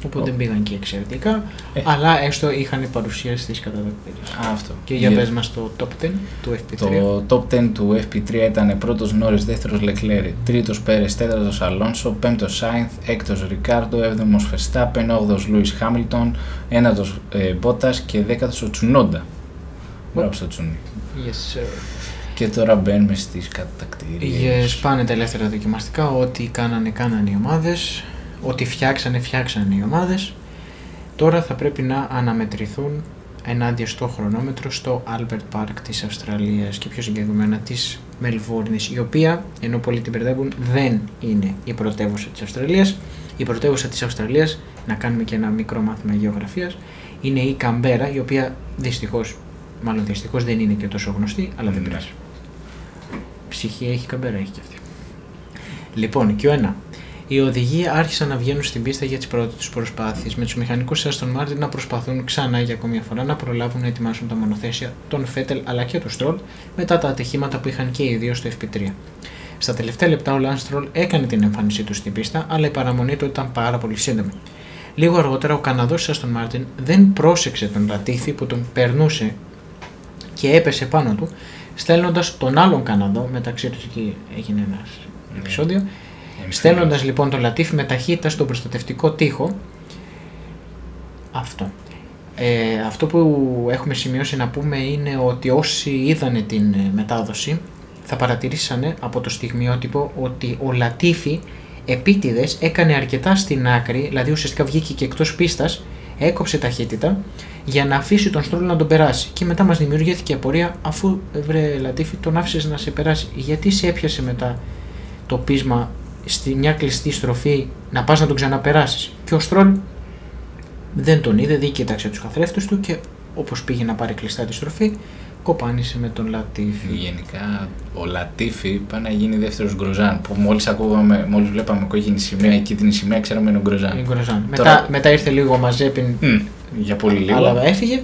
Οπότε δεν πήγαν και εξαιρετικά, Ε. αλλά έστω είχαν παρουσία στις κατατακτήρες. Α, αυτό. Και για Για- πες μας το top 10 του FP3. Το top 10 του FP3 ήταν πρώτος Νόρις, δεύτερος Λεκλέρη, τρίτος Πέρες, τέταρτος Αλόνσο, πέμπτος Σάινθ, έκτος Ρικάρντο, έβδομος Φερστάπεν, όγδος Λούις Χάμιλτον, ένατος ε, Μπότας και δέκατος ο Τσουνόντα. Μπράβο στο Τσουνί. Yes, sir. Και τώρα μπαίνουμε στις κατακτήριες. Yes, πάνε τα ελεύθερα δοκιμαστικά. Ό,τι κάνανε, κάνανε οι ομάδες. Ό,τι φτιάξανε, φτιάξανε οι ομάδες. Τώρα θα πρέπει να αναμετρηθούν ενάντια στο χρονόμετρο στο Albert Park της Αυστραλίας και πιο συγκεκριμένα της Μελβούρνης η οποία, ενώ πολλοί την μπερδεύουν, δεν είναι η πρωτεύουσα της Αυστραλίας. Η πρωτεύουσα της Αυστραλίας, να κάνουμε και ένα μικρό μάθημα γεωγραφίας, είναι η Καμπέρα, η οποία δυστυχώς, μάλλον δυστυχώς δεν είναι και τόσο γνωστή, αλλά δεν Ναι. πειράζει. Ψυχή έχει καμπέρα, έχει και αυτή. Λοιπόν, και ο ένα. Οι οδηγοί άρχισαν να βγαίνουν στην πίστα για τις πρώτες τους προσπάθειες, με τους μηχανικούς Aston Martin να προσπαθούν ξανά για ακόμη μια φορά να προλάβουν να ετοιμάσουν τα μονοθέσια των Φέτελ αλλά και τους Στρολ μετά τα ατυχήματα που είχαν και οι δύο στο FP3. Στα τελευταία λεπτά ο Lance Stroll έκανε την εμφάνισή του στην πίστα, αλλά η παραμονή του ήταν πάρα πολύ σύντομη. Λίγο αργότερα ο Καναδός Aston Martin δεν πρόσεξε τον Λατίφη που τον περνούσε και έπεσε πάνω του, στέλνοντας τον άλλον Καναδό, μεταξύ τους εκεί έγινε ένας επεισόδιο, Στέλνοντα λοιπόν τον Λατίφ με ταχύτητα στον προστατευτικό τοίχο. Αυτό. Ε, αυτό που έχουμε σημειώσει να πούμε είναι ότι όσοι είδανε την ε, μετάδοση θα παρατηρήσανε από το στιγμιότυπο ότι ο Λατίφη επίτηδες έκανε αρκετά στην άκρη, δηλαδή ουσιαστικά βγήκε και εκτός πίστας, έκοψε ταχύτητα για να αφήσει τον Στρόλ να τον περάσει. Και μετά μας δημιουργήθηκε η απορία, αφού βρε Λατίφη τον άφησες να σε περάσει, γιατί σε έπιασε μετά το πείσμα στη μια κλειστή στροφή να πας να τον ξαναπεράσεις. Και ο Στρόλ δεν τον είδε, δεν κοίταξε τους καθρέφτους του και όπως πήγε να πάρει κλειστά τη στροφή, κοπάνισε με τον Λατίφη. Γενικά ο Λατίφη πάει να γίνει δεύτερος Γκροζάν που μόλις ακούγαμε, μόλις βλέπαμε κόκκινη σημαία εκεί την σημαία ξέραμε είναι ο Γκροζάν. Η Γκροζάν. Τώρα- Μετά, μετά ήρθε λίγο ο Μαζέπιν, Μμ, για πολύ λίγο. αλλά έφυγε.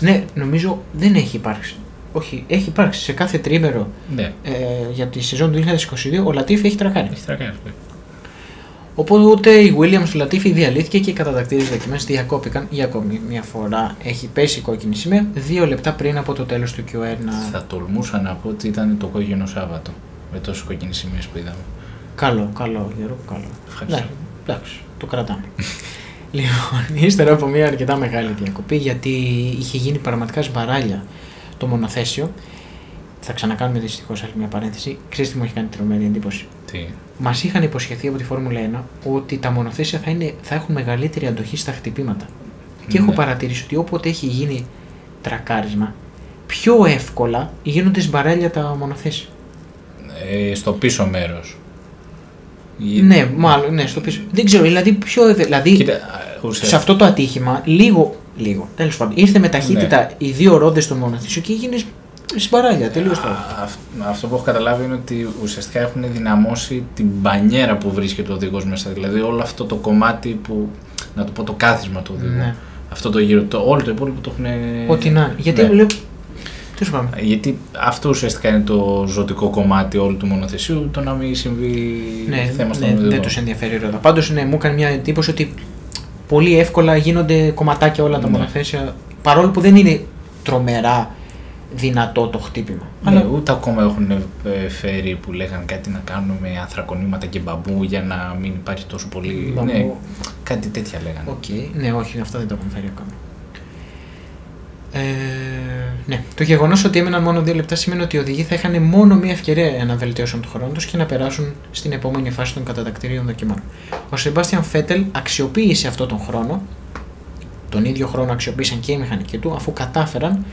Ναι, νομίζω δεν έχει υπάρξει. Όχι, έχει υπάρξει σε κάθε τρίμερο Ναι, ε, για τη σεζόν του 2022 ο Λατίφη έχει τρακάρει. έχει τρακάρει αυτό. Οπότε η Williams του Λατίφη διαλύθηκε και οι κατατακτήριες δοκιμές διακόπηκαν για ακόμη μια φορά. Έχει πέσει η κόκκινη σημαία δύο λεπτά πριν από το τέλος του Q1. Θα τολμούσα να πω ότι ήταν το κόκκινο Σάββατο με τόσες κόκκινες σημείε που είδαμε. Καλό, καλό, Γιώργο, καλό. Ευχαριστώ. Ναι, εντάξει, το κρατάμε. Λοιπόν, ύστερα από μια αρκετά μεγάλη διακοπή, γιατί είχε γίνει πραγματικά σμπαράλια το μονοθέσιο. Θα ξανακάνουμε δυστυχώς άλλη μια παρένθεση. Ξέρετε τι μου έχει κάνει τρομερή εντύπωση. Τι; Μας είχαν υποσχεθεί από τη Φόρμουλα 1 ότι τα μονοθέσια θα, είναι, θα έχουν μεγαλύτερη αντοχή στα χτυπήματα. Και έχω Ναι. παρατηρήσει ότι όποτε έχει γίνει τρακάρισμα, πιο εύκολα γίνονται σμπαράλια τα μονοθέσια. Ε, στο πίσω μέρος. Ναι, μάλλον, ναι, στο πίσω. Δεν ξέρω, δηλαδή πιο. ευε- Δηλαδή, Κοίτα, ουσιαστικά. σε αυτό το ατύχημα, λίγο. Λίγο. Τέλος πάντων, ήρθε με ταχύτητα Ναι. οι δύο ρόδες στο μονοθέσιο και έγινε σμπαράλια. Τελείως το. Α- Αυτό που έχω καταλάβει είναι ότι ουσιαστικά έχουν δυναμώσει την μπανιέρα που βρίσκεται ο οδηγός μέσα. Δηλαδή όλο αυτό το κομμάτι που. Να το πω το κάθισμα του οδηγού. Ναι. Αυτό το γύρο. Το, όλο το υπόλοιπο το έχουν. Ό,τι να. είναι. Γιατί Ναι. λέω. Τέλος πάντων. Γιατί αυτό ουσιαστικά είναι το ζωτικό κομμάτι όλου του μονοθεσίου, το να μην συμβεί Ναι, θέμα στον ναι, οδηγό. δεν τους ενδιαφέρει η ρόδα. Πάντως, ναι, μου έκανε μια εντύπωση ότι πολύ εύκολα γίνονται κομματάκια όλα τα Ναι. μονοθέσια. Παρόλο που δεν είναι τρομερά δυνατό το χτύπημα. Ναι, Αλλά ούτε ακόμα έχουν ε, φέρει που λέγανε κάτι να κάνουν με ανθρακονήματα και μπαμπού για να μην υπάρχει τόσο πολύ. Μπαμπού. Ναι, κάτι τέτοια λέγανε. Οκ, ναι, όχι, αυτά δεν τα έχουν φέρει ακόμα. Ε, ναι. Το γεγονός ότι έμεναν μόνο δύο λεπτά σημαίνει ότι οι οδηγοί θα είχαν μόνο μία ευκαιρία να βελτιώσουν το χρόνο τους και να περάσουν στην επόμενη φάση των κατατακτηρίων δοκιμών. Ο Σεμπάστιαν Φέτελ αξιοποίησε αυτόν τον χρόνο, τον ίδιο χρόνο αξιοποίησαν και οι μηχανικοί του, αφού κατάφεραν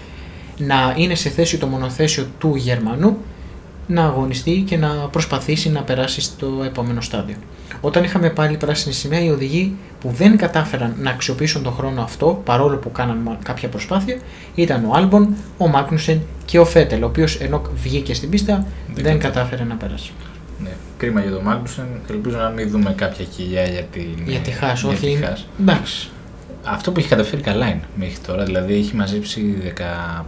να είναι σε θέση το μονοθέσιο του Γερμανού να αγωνιστεί και να προσπαθήσει να περάσει στο επόμενο στάδιο. Όταν είχαμε πάλι πράσινη σημαία, οι οδηγοί που δεν κατάφεραν να αξιοποιήσουν τον χρόνο αυτό, παρόλο που κάναν μα- κάποια προσπάθεια, ήταν ο Άλμπον, ο Μάγνουσεν και ο Φέτελ, ο οποίος ενώ βγήκε στην πίστα δεν, Δεν κατάφερε να περάσει. Ναι. Κρίμα για τον Μάγνουσεν. Ελπίζω να μην δούμε κάποια κοιλιά για την. Για τη Χάς, για όχι. τη είναι- Χάς. Εντάξει. Αυτό που έχει καταφέρει καλά είναι μέχρι τώρα. Δηλαδή έχει μαζέψει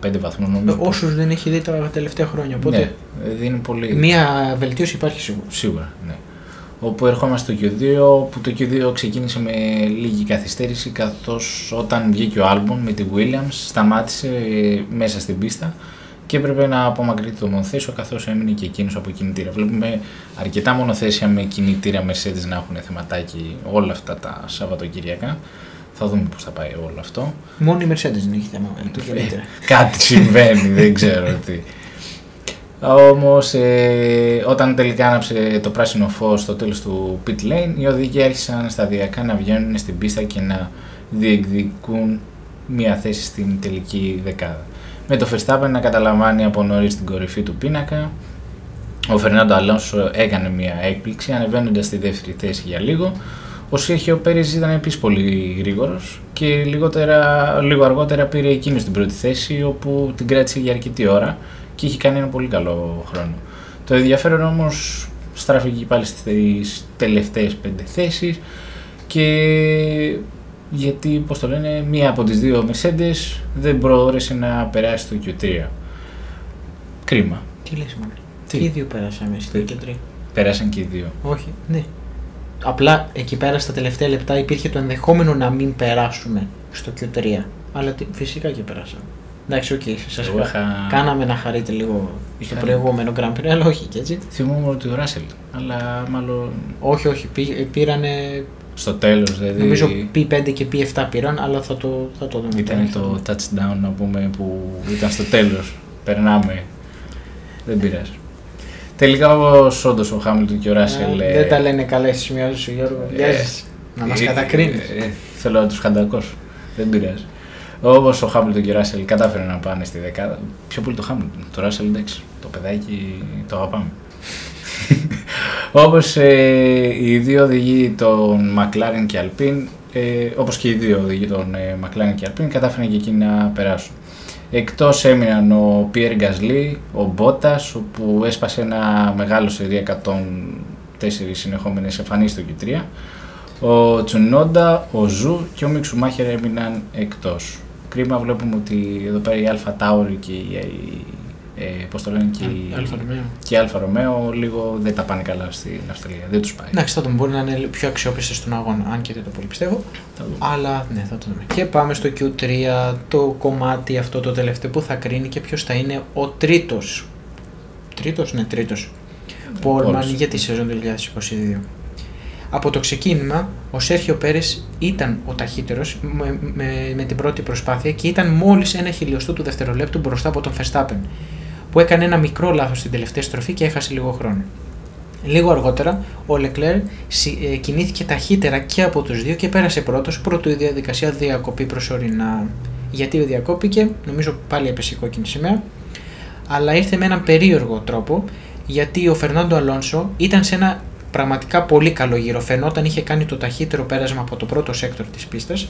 15 βαθμούς νομίζω. Όσους δεν έχει δει τα τελευταία χρόνια. Οπότε Ναι, δηλαδή είναι πολύ. μία βελτίωση υπάρχει σίγουρα. Σίγουρα, ναι. Όπου ερχόμαστε στο Q2, που το Q2 ξεκίνησε με λίγη καθυστέρηση, καθώς όταν βγήκε ο Άλμπον με τη Williams, σταμάτησε ε, μέσα στην πίστα και έπρεπε να απομακρύνει το μονοθέσιο, καθώς έμεινε και εκείνος από κινητήρα. Βλέπουμε αρκετά μονοθέσια με κινητήρα Mercedes να έχουν θεματάκι όλα αυτά τα Σαββατοκυριακά. Θα δούμε πώς θα πάει όλο αυτό. Μόνο η Mercedes δεν έχει θέμα με το καλύτερα. Κάτι συμβαίνει, δεν ξέρω τι. Όμως ε, όταν τελικά άναψε το πράσινο φως στο τέλος του pit lane, οι οδηγοί άρχισαν σταδιακά να βγαίνουν στην πίστα και να διεκδικούν μια θέση στην τελική δεκάδα. Με το Verstappen να καταλαμβάνει από νωρίς στην κορυφή του πίνακα, ο Φερνάντο Αλόνσο έκανε μια έκπληξη ανεβαίνοντας στη δεύτερη θέση για λίγο. Ο Σέρχιο Πέρες ήταν επίσης πολύ γρήγορος και λιγότερα, λίγο αργότερα πήρε εκείνος την πρώτη θέση όπου την κράτησε για αρκετή ώρα και είχε κάνει ένα πολύ καλό χρόνο. Το ενδιαφέρον όμως στράφηκε πάλι στις τελευταίες πέντε θέσεις και γιατί, πώς το λένε, μία από τις δύο Mercedes δεν μπόρεσε να περάσει το Q3. Κρίμα. Τι λες μόνο. Τι; Και οι δύο πέρασαμε στη Τι; κεντρή. Πέρασαν και οι δύο. Όχι, ναι. Απλά εκεί πέρα στα τελευταία λεπτά υπήρχε το ενδεχόμενο να μην περάσουμε στο Q3. Αλλά τι- φυσικά και περάσαμε. Εντάξει, οκ, σας Εγώ είχα- κάναμε να χαρείτε λίγο στο Είχα- προηγούμενο Grand Prix, αλλά όχι και έτσι. Θυμόμουν ότι ο Ράσελ, αλλά μάλλον Όχι, όχι, πή- πήρανε, στο τέλος, δηλαδή νομίζω P5 και P7 πήραν, αλλά θα το, θα το δούμε. ήταν το touchdown να πούμε που ήταν στο τέλος. Περνάμε. Δεν πειράζει. Τελικά όμως όντως ο Χάμιλτον και ο Ράσελ... Ε, δεν τα λένε καλά στις σημειώσεις σου Γιώργο. ε, Βιάζεσαι να μας ε, κατακρίνεις. ε, ε, θέλω να τους χαντακώσω. Δεν πειράζει. Όμω ο Χάμιλτον και ο Ράσελ κατάφεραν να πάνε στη δεκάδα. Πιο πολύ το Χάμιλτον. Το Ράσελ εντάξει. Το παιδάκι το αγαπάμε. Όπως ε, οι δύο οδηγοί των McLaren και Alpine, ε, όπως και οι δύο οδηγοί των ε, McLaren και Alpine, κατάφεραν και εκείνοι να περάσουν. Εκτός έμειναν ο Pierre Gasly, ο Μπότα, όπου έσπασε ένα μεγάλο σερί 104 συνεχόμενες εμφανίσεις στο Q3. Ο Τσουνόντα, ο Ζου και ο Μικ Σουμάχερ έμειναν εκτός. Κρίμα βλέπουμε ότι εδώ πέρα η Αλφα Τάουρι και η, ε, πώς το λένε, και, η, Άλφα Ρομέο. και η Άλφα Ρομέο λίγο δεν τα πάνε καλά στην Αυστραλία. Δεν τους πάει. Εντάξει, θα τον μπορεί να είναι πιο αξιόπιστες στον αγώνα, αν και δεν το πολύ πιστεύω. Θα δούμε. Αλλά ναι, θα το δούμε. Και πάμε στο Q3, το κομμάτι αυτό το τελευταίο που θα κρίνει και ποιος θα είναι ο τρίτος. Τρίτος, ναι, τρίτος. Πόλμαν Πόλος. για τη σεζόν του 2022. Από το ξεκίνημα ο Σέρχιο Πέρες ήταν ο ταχύτερος με, με, με την πρώτη προσπάθεια και ήταν μόλις ένα χιλιοστό του δευτερολέπτου μπροστά από τον Verstappen που έκανε ένα μικρό λάθος στην τελευταία στροφή και έχασε λίγο χρόνο. Λίγο αργότερα, ο Λεκλέρ κινήθηκε ταχύτερα και από τους δύο και πέρασε πρώτος, πρώτο η διαδικασία διακοπή προσωρινά. Γιατί διακόπηκε, νομίζω πάλι έπεσε η κόκκινη σημαία, αλλά ήρθε με έναν περίεργο τρόπο, γιατί ο Φερνάντο Αλόνσο ήταν σε ένα πραγματικά πολύ καλό γύρο. Φαινόταν είχε κάνει το ταχύτερο πέρασμα από το πρώτο sector της πίστας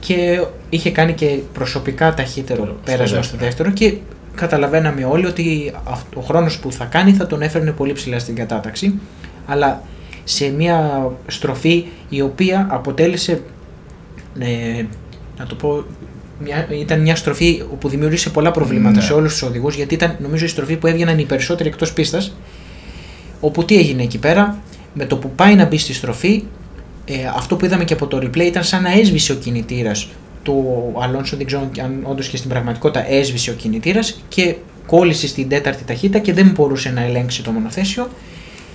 και είχε κάνει και προσωπικά ταχύτερο πέρασμα στο δεύτερο και καταλαβαίναμε όλοι ότι ο χρόνος που θα κάνει θα τον έφερνε πολύ ψηλά στην κατάταξη αλλά σε μια στροφή η οποία αποτέλεσε ε, να το πω μια, ήταν μια στροφή που δημιούργησε πολλά προβλήματα ναι. σε όλους τους οδηγούς γιατί ήταν νομίζω η στροφή που έβγαιναν οι περισσότεροι εκτός πίστας όπου τι έγινε εκεί πέρα; Με το που πάει να μπει στη στροφή ε, αυτό που είδαμε και από το replay ήταν σαν να έσβησε ο κινητήρας του Αλόνσο, δεν ξέρω αν όντως και στην πραγματικότητα έσβησε ο κινητήρας και κόλλησε στην τέταρτη ταχύτητα και δεν μπορούσε να ελέγξει το μονοθέσιο.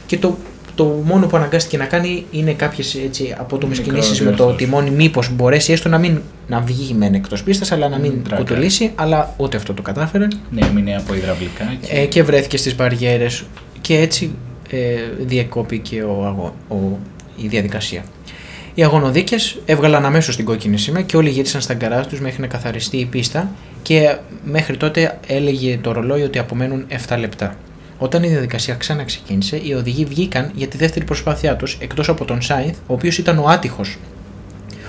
Και το, το μόνο που αναγκάστηκε να κάνει είναι κάποιες απότομες κινήσεις με το τιμόνι, μήπως μπορέσει έστω να μην να βγει μεν εκτός πίστας, αλλά να μην mm, κουτουλήσει. Αλλά ούτε αυτό το κατάφερε. Ναι, έμεινε από υδραυλικά. Και, ε, και βρέθηκε στις μπαριέρες και έτσι ε, διεκόπηκε ο, ο, η διαδικασία. Οι αγωνοδίκες έβγαλαν αμέσως την κόκκινη σήμα και όλοι γύρισαν στα γκαράζ τους μέχρι να καθαριστεί η πίστα και μέχρι τότε έλεγε το ρολόι ότι απομένουν 7 λεπτά. Όταν η διαδικασία ξαναξεκίνησε, οι οδηγοί βγήκαν για τη δεύτερη προσπάθειά τους εκτός από τον Σάινθ, ο οποίος ήταν ο άτυχος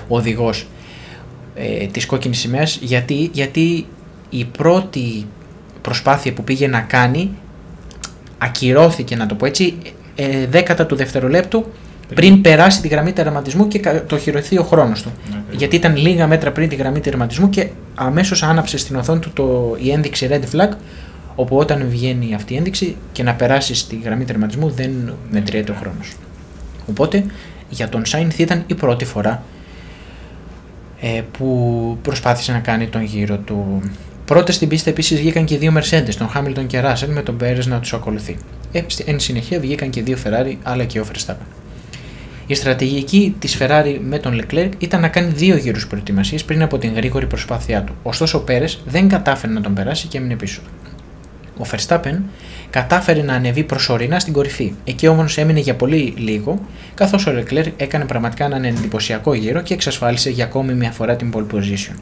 οδηγός ε, της κόκκινης σημαίας, γιατί, γιατί η πρώτη προσπάθεια που πήγε να κάνει ακυρώθηκε, να το πω έτσι, ε, δέκατα του δευτερολέπτου πριν περάσει τη γραμμή τερματισμού και το χειροθεί ο χρόνος του. Ναι, Γιατί ήταν λίγα μέτρα πριν τη γραμμή τερματισμού και αμέσως άναψε στην οθόνη του το, η ένδειξη red flag. Όπου όταν βγαίνει αυτή η ένδειξη και να περάσει στη γραμμή τερματισμού δεν μετριέται ο χρόνος. Οπότε για τον Σάινθ ήταν η πρώτη φορά ε, που προσπάθησε να κάνει τον γύρο του. Πρώτες στην πίστα επίσης βγήκαν και δύο Mercedes, τον Χάμιλτον και Russell, με τον Πέρε να τους ακολουθεί. Ε, εν συνεχεία βγήκαν και δύο Ferrari αλλά και ο Verstappen. Η στρατηγική της Ferrari με τον Leclerc ήταν να κάνει δύο γύρους προετοιμασία πριν από την γρήγορη προσπάθειά του. Ωστόσο, ο Πέρε δεν κατάφερε να τον περάσει και έμεινε πίσω. Ο Verstappen κατάφερε να ανεβεί προσωρινά στην κορυφή. Εκεί όμως έμεινε για πολύ λίγο, καθώς ο Leclerc έκανε πραγματικά έναν εντυπωσιακό γύρο και εξασφάλισε για ακόμη μια φορά την pole position.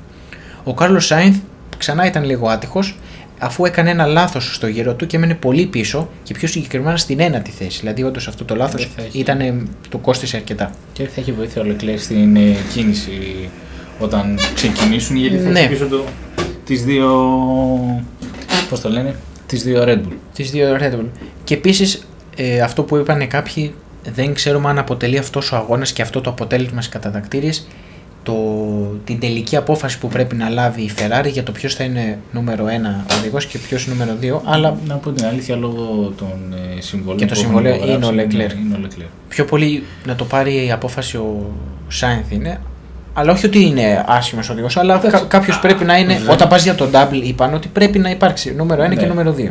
Ο Κάρλο Σάινθ ξανά ήταν λίγο άτυχος, αφού έκανε ένα λάθος στο γύρο του και έμενε πολύ πίσω και πιο συγκεκριμένα στην ένατη θέση. Δηλαδή, όντως αυτό το λάθος ήταν το κόστησε αρκετά. Και θα έχει βοήθεια ο Λεκλέρ στην ε, κίνηση όταν ξεκινήσουν, γιατί θα ναι. έχει πίσω του τις δύο. Πώς το λένε, τις δύο Red Bull. Τις δύο Red Bull. Και επίσης ε, αυτό που είπαν κάποιοι, δεν ξέρουμε αν αποτελεί αυτός ο αγώνας και αυτό το αποτέλεσμα στις κατατακτήριες το, την τελική απόφαση που πρέπει να λάβει η Ferrari για το ποιος θα είναι νούμερο 1 οδηγός και ποιος νούμερο 2. Αλλά... Να πω την αλήθεια, λόγω των ε, συμβολών και το συμβολέο είναι, ο Leclerc. Πιο πολύ να το πάρει η απόφαση ο Σάινθ είναι. Αλλά όχι ότι είναι άσχημος οδηγός, αλλά κάποιος πρέπει να είναι. Όταν πας για τον double, είπαν ότι πρέπει να υπάρξει νούμερο 1 ναι. και νούμερο 2.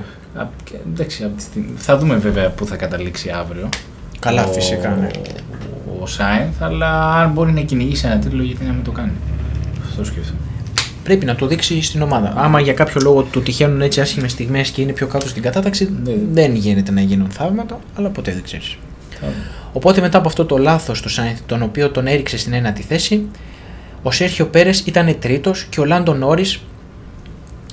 Εντάξει, θα δούμε βέβαια πού θα καταλήξει αύριο. Καλά, ο... φυσικά. Ναι ο Σάινθ, αλλά αν μπορεί να κυνηγήσει ένα τίτλο, γιατί να μην το κάνει. Αυτό σκέφτομαι. Πρέπει να το δείξει στην ομάδα. Άμα για κάποιο λόγο του τυχαίνουν έτσι άσχημες στιγμές και είναι πιο κάτω στην κατάταξη, ναι. δεν γίνεται να γίνουν θαύματα, αλλά ποτέ δεν ξέρεις. Οπότε μετά από αυτό το λάθος του Σάινθ, τον οποίο τον έριξε στην ένατη θέση, ο Σέρχιο Πέρες ήταν τρίτος και ο Λάντο Νόρις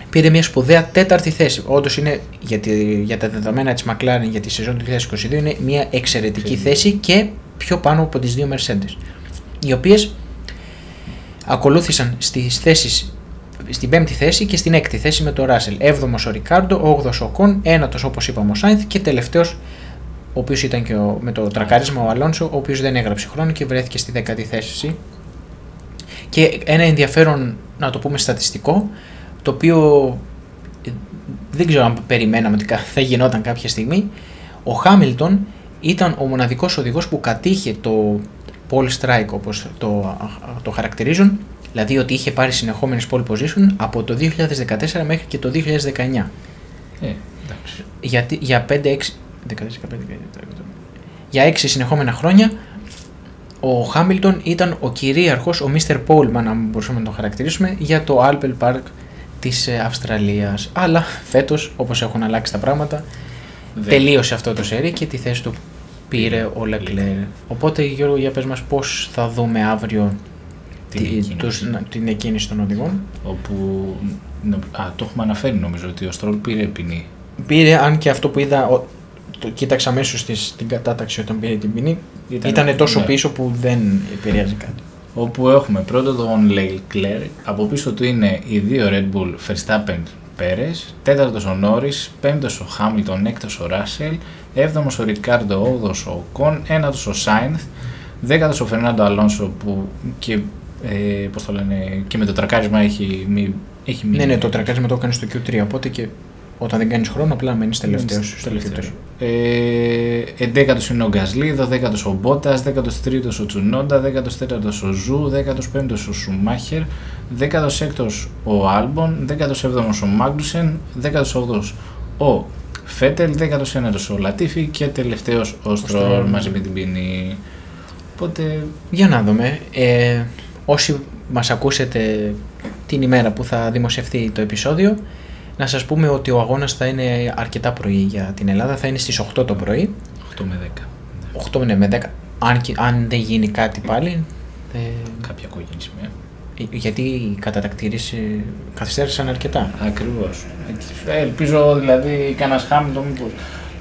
πήρε μια σπουδαία τέταρτη θέση. Όντως είναι για, τη, για τα δεδομένα της McLaren για τη σεζόν του 2022 είναι μια εξαιρετική θέση και πιο πάνω από τις δύο Mercedes, οι οποίες ακολούθησαν στις θέσεις στην πέμπτη θέση και στην έκτη θέση με τον Ράσελ. Έβδομος ο Ρικάρντο, όγδος ο Κον, ένατος όπως είπαμε ο Σάινθ και τελευταίος, ο οποίος ήταν και ο, με το τρακάρισμα ο Αλόνσο, ο οποίος δεν έγραψε χρόνο και βρέθηκε στη δέκατη θέση. Και ένα ενδιαφέρον, να το πούμε στατιστικό, το οποίο ε, δεν ξέρω αν περιμέναμε ότι θα γινόταν κάποια στιγμή. Ο Χάμιλτον ήταν ο μοναδικός οδηγός που κατήχε το pole strike όπως το, το χαρακτηρίζουν, δηλαδή ότι είχε πάρει συνεχόμενες pole position από το 2014 μέχρι και το 2019. Ε, Για, για 5-6 για 6 συνεχόμενα χρόνια ο Χάμιλτον ήταν ο κυρίαρχος, ο Mr. Πόλμαν, αν μπορούσαμε να τον χαρακτηρίσουμε, για το Alpel Park της ε, Αυστραλίας. Αλλά φέτος, όπως έχουν αλλάξει τα πράγματα, Δεν. τελείωσε αυτό το σερί και τη θέση του πήρε ο Leclerc. Οπότε Γιώργο, για πες μας πώς θα δούμε αύριο Την τη- εκκίνηση. τους- να- την εκκίνηση των οδηγών. Όπου. νο- Α, το έχουμε αναφέρει νομίζω ότι ο Στρόλ πήρε ποινή. Πήρε, αν και αυτό που είδα, ο- το κοίταξα αμέσως στην κατάταξη όταν πήρε την ποινή, Ήταν- ήταν τόσο ναι. πίσω που δεν επηρεάζει κάτι. Όπου έχουμε πρώτο τον Leclerc, από πίσω του είναι οι δύο Red Bull Verstappen Πέρες, τέταρτος ο Norris, πέμπτος ο Hamilton, έκτος ο Russell, έβδομος ο Ricardo, όγδος ο Ocon, ένατος ο Sainz, δέκατος ο Fernando Alonso που και, ε, πώς το λένε, και με το τρακάρισμα έχει, μη, έχει μείνει. Ναι, ναι, το τρακάρισμα το έκανε στο Q3, οπότε και όταν δεν κάνεις χρόνο, απλά μένεις τελευταίος στο Τελευταίος. Q3. Ε, εντέκατος είναι ο Γκασλί, δωδέκατος ο Μπότας, δέκατος τρίτος ο Τσουνόντα, δέκατος τέταρτος ο Ζου, δέκατος πέμπτος ο Σουμάχερ, δέκατος έκτος ο Άλμπον, δέκατος έβδομος ο Μάγκνουσεν, δέκατος όγδοος ο Φέτελ, δέκατος ένατος ο Λατίφι και τελευταίος ο Στρόλ Στρόλ. μαζί με την ποινή. Οπότε Για να δούμε. Ε, όσοι μας ακούσετε την ημέρα που θα δημοσιευτεί το επεισόδιο, να σας πούμε ότι ο αγώνας θα είναι αρκετά πρωί για την Ελλάδα, θα είναι στις 8 το πρωί, 8 με 10. 8 ναι, με 10, αν, και- αν δεν γίνει κάτι πάλι, ε, Κάποια κόκκινη σημαία. γιατί οι κατατακτήρες καθυστέρησαν αρκετά. Ακριβώς. Ε, ελπίζω δηλαδή κανένας Χάμιλτον μήπως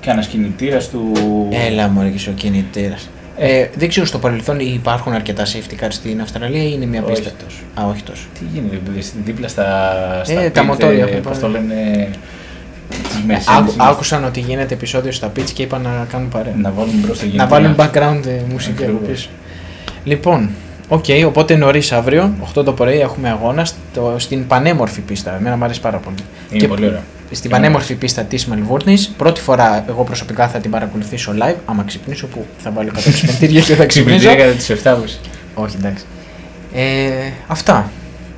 κανένας κινητήρας του... Έλα μωρέ και ο κινητήρας. Ε, δεν ξέρω στο παρελθόν υπάρχουν αρκετά safety cars στην Αυστραλία ή είναι μια Όχι πίστα. τόσο. Α, όχι τόσο. Τι γίνεται, παιδί, στην- δίπλα στα, στα Ε, τα pit, μοτόρια ε, που πώς πάνε. το λένε, τις Mercedes, Άκου- να- άκουσαν ότι γίνεται επεισόδιο στα pits και είπαν να κάνουν παρέα. να βάλουν μπρος το να κινητήρα. βάλουν background ε, μουσική από Ακριβώς. πίσω. Λοιπόν, οκ, οπότε νωρίς αύριο, 8 το πρωί, έχουμε αγώνα στο, στην πανέμορφη πίστα. Εμένα μου αρέσει πάρα πολύ. Είναι Και πολύ ωραίο. Στην Και πανέμορφη πίστα της Μελβούρνης. Πρώτη φορά εγώ προσωπικά θα την παρακολουθήσω live. Άμα ξυπνήσω, που θα βάλω 100 ξυπνητήρια και θα ξυπνήσω. Ξυπνητήρια κατά τις 7.30. Όχι, εντάξει. Ε, αυτά.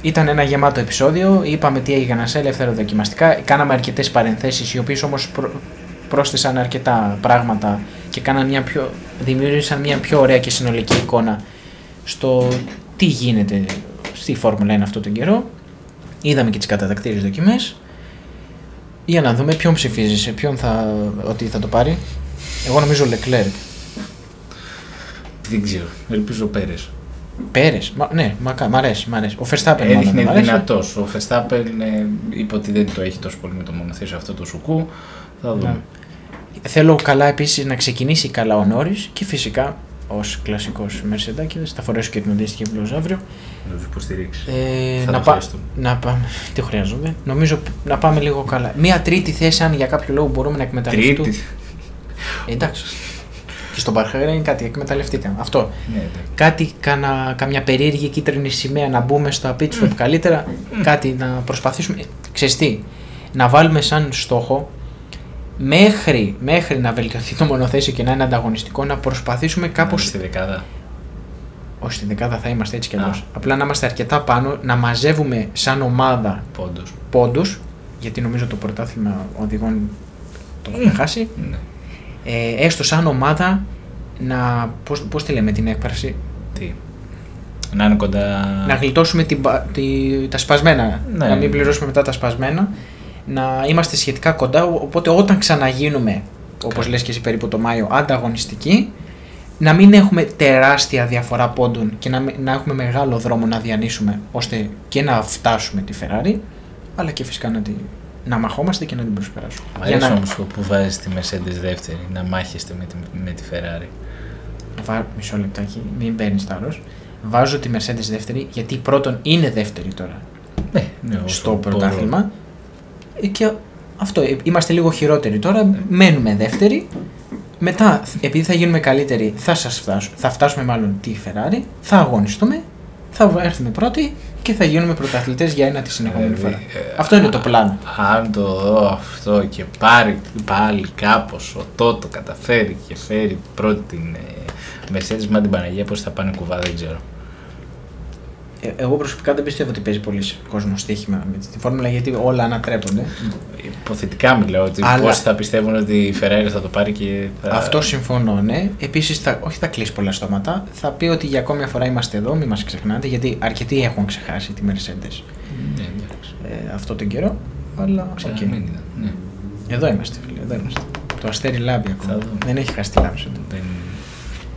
Ήταν ένα γεμάτο επεισόδιο. Είπαμε τι έγινε σε ελεύθερα δοκιμαστικά. Κάναμε αρκετές παρενθέσεις, οι οποίες όμως πρόσθεσαν αρκετά πράγματα και κάναν μια πιο, δημιούργησαν μια πιο ωραία και συνολική εικόνα στο τι γίνεται στη Φόρμουλα 1 αυτόν τον καιρό. Είδαμε και τις κατατακτήρε δοκιμές. Για να δούμε ποιον ψηφίζει, σε ποιον θα, ότι θα το πάρει. Εγώ νομίζω Leclerc. Δεν ξέρω. Ελπίζω Πέρες. Πέρες. Ναι, μα, μ' αρέσει, μ' αρέσει. Ο Verstappen μάλλον, Έδειχνε μ' αρέσει. δυνατός. Ο Verstappen ε, είπε ότι δεν το έχει τόσο πολύ με το μονοθέσιο αυτό το σουκού. Θα δούμε. Ναι. Θέλω καλά επίσης να ξεκινήσει καλά ο Νόρι και φυσικά ως κλασικός Μερσεντάκη θα φορέσω και την αντίστοιχη μπλούζα αύριο. Να τους υποστηρίξεις. Ε, Θα να, το πά- χρειαστούν. να πάμε. Τι χρειάζομαι. Νομίζω π- να πάμε λίγο καλά. Μία τρίτη θέση, αν για κάποιο λόγο μπορούμε να εκμεταλλευτούμε. Τρίτη. Ε, εντάξει. και στον Παρχαγέρα είναι κάτι, εκμεταλλευτείτε. Αυτό. Ναι, εντάξει. Κάτι, κάνα, καμιά περίεργη κίτρινη σημαία να μπούμε στο pit stop καλύτερα. Κάτι να προσπαθήσουμε. Ε, Ξέρεις τι, να βάλουμε σαν στόχο μέχρι, μέχρι να βελτιωθεί το μονοθέσιο και να είναι ανταγωνιστικό να προσπαθήσουμε Να κάπως Στη δεκάδα. όχι στη δεκάδα θα είμαστε έτσι κι Α. αλλιώς απλά να είμαστε αρκετά πάνω να μαζεύουμε σαν ομάδα Πόντος. πόντους γιατί νομίζω το πρωτάθλημα οδηγών το έχουμε χάσει Ναι. ε, έστω σαν ομάδα να πώς, πώς τη λέμε την έκφραση; Τι; Να είναι κοντά. να γλιτώσουμε την, πα- τη- τα σπασμένα. Ναι. Να μην πληρώσουμε μετά τα σπασμένα. Να είμαστε σχετικά κοντά. ο- Οπότε όταν ξαναγίνουμε, όπως Καλά. λες και εσύ περίπου το Μάιο, ανταγωνιστικοί, να μην έχουμε τεράστια διαφορά πόντων και να, μην- να έχουμε μεγάλο δρόμο να διανύσουμε ώστε και να φτάσουμε τη Ferrari, αλλά και φυσικά να, τη, να μαχόμαστε και να την προσπεράσουμε. Μ' αρέσει όμως που βάζεις τη Mercedes δεύτερη, να μάχεστε με τη, με τη Ferrari. Βα... Μισό λεπτάκι, μην παίρνεις θάρρο. Βάζω τη Mercedes δεύτερη γιατί πρώτον είναι δεύτερη τώρα Ναι, ναι, όσο στο μπορώ. πρωτάθλημα. Ε, Και αυτό, ε, είμαστε λίγο χειρότεροι τώρα, μένουμε δεύτεροι. Μετά, επειδή θα γίνουμε καλύτεροι, θα, σας φτάσουμε, θα φτάσουμε μάλλον τη Ferrari, θα αγωνιστούμε, θα έρθουμε πρώτοι και θα γίνουμε πρωταθλητές για ένα τη συνεχόμενη Δηλαδή, φορά. ε, αυτό είναι το πλάνο. Αν το δω αυτό και πάρει πάλι κάπως ο Τότο καταφέρει και φέρει πρώτη την ε, Mercedes με την Παναγία πώς θα πάνε κουβά δεν ξέρω. Ε, εγώ προσωπικά δεν πιστεύω ότι παίζει πολύ κόσμο στοίχημα με τη φόρμουλα γιατί όλα ανατρέπονται. Υποθετικά μιλάω ότι Αλλά- πώς θα πιστεύουν ότι η Ferrari θα το πάρει και θα... Αυτό συμφωνώ, ναι. Επίσης, όχι θα κλείσει πολλά στόματα. Θα πει ότι για ακόμη μια φορά είμαστε εδώ, μην μας ξεχνάτε, γιατί αρκετοί έχουν ξεχάσει τη Mercedes Ναι, εντάξει. ε, αυτό τον καιρό. Αλλά οκ. Ξαναμένει ήταν. Ναι. Εδώ είμαστε, φίλε. Εδώ είμαστε. Το αστέρι λάμπει ακόμα. Θα δούμε. Δεν έχει χάσει τη λάμψη του. Δεν...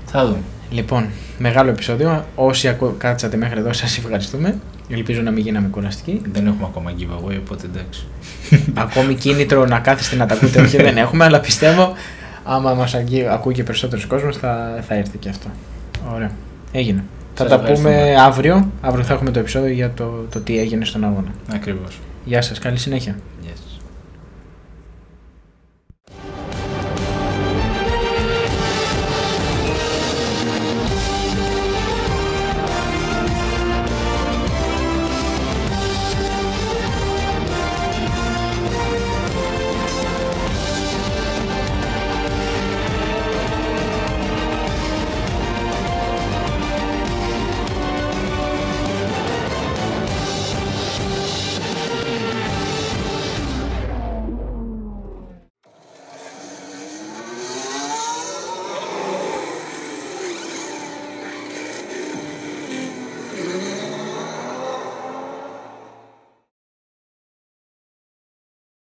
Θα δούμε. Λοιπόν, μεγάλο επεισόδιο. Όσοι ακού- κάτσατε μέχρι εδώ, σας ευχαριστούμε. Ελπίζω να μην γίναμε κουραστικοί. Δεν έχουμε ακόμα giveaway, οπότε εντάξει. Ακόμη κίνητρο να κάθεστε να τα ακούτε, όχι δεν έχουμε, αλλά πιστεύω άμα μας ακούει και περισσότερος κόσμος θα, θα έρθει και αυτό. Ωραία. Έγινε. Θα Σας τα πούμε ευχαριστούμε. αύριο. Αύριο θα έχουμε το επεισόδιο για το, το τι έγινε στον αγώνα. Ακριβώς. Γεια σας, καλή συνέχεια. Yes.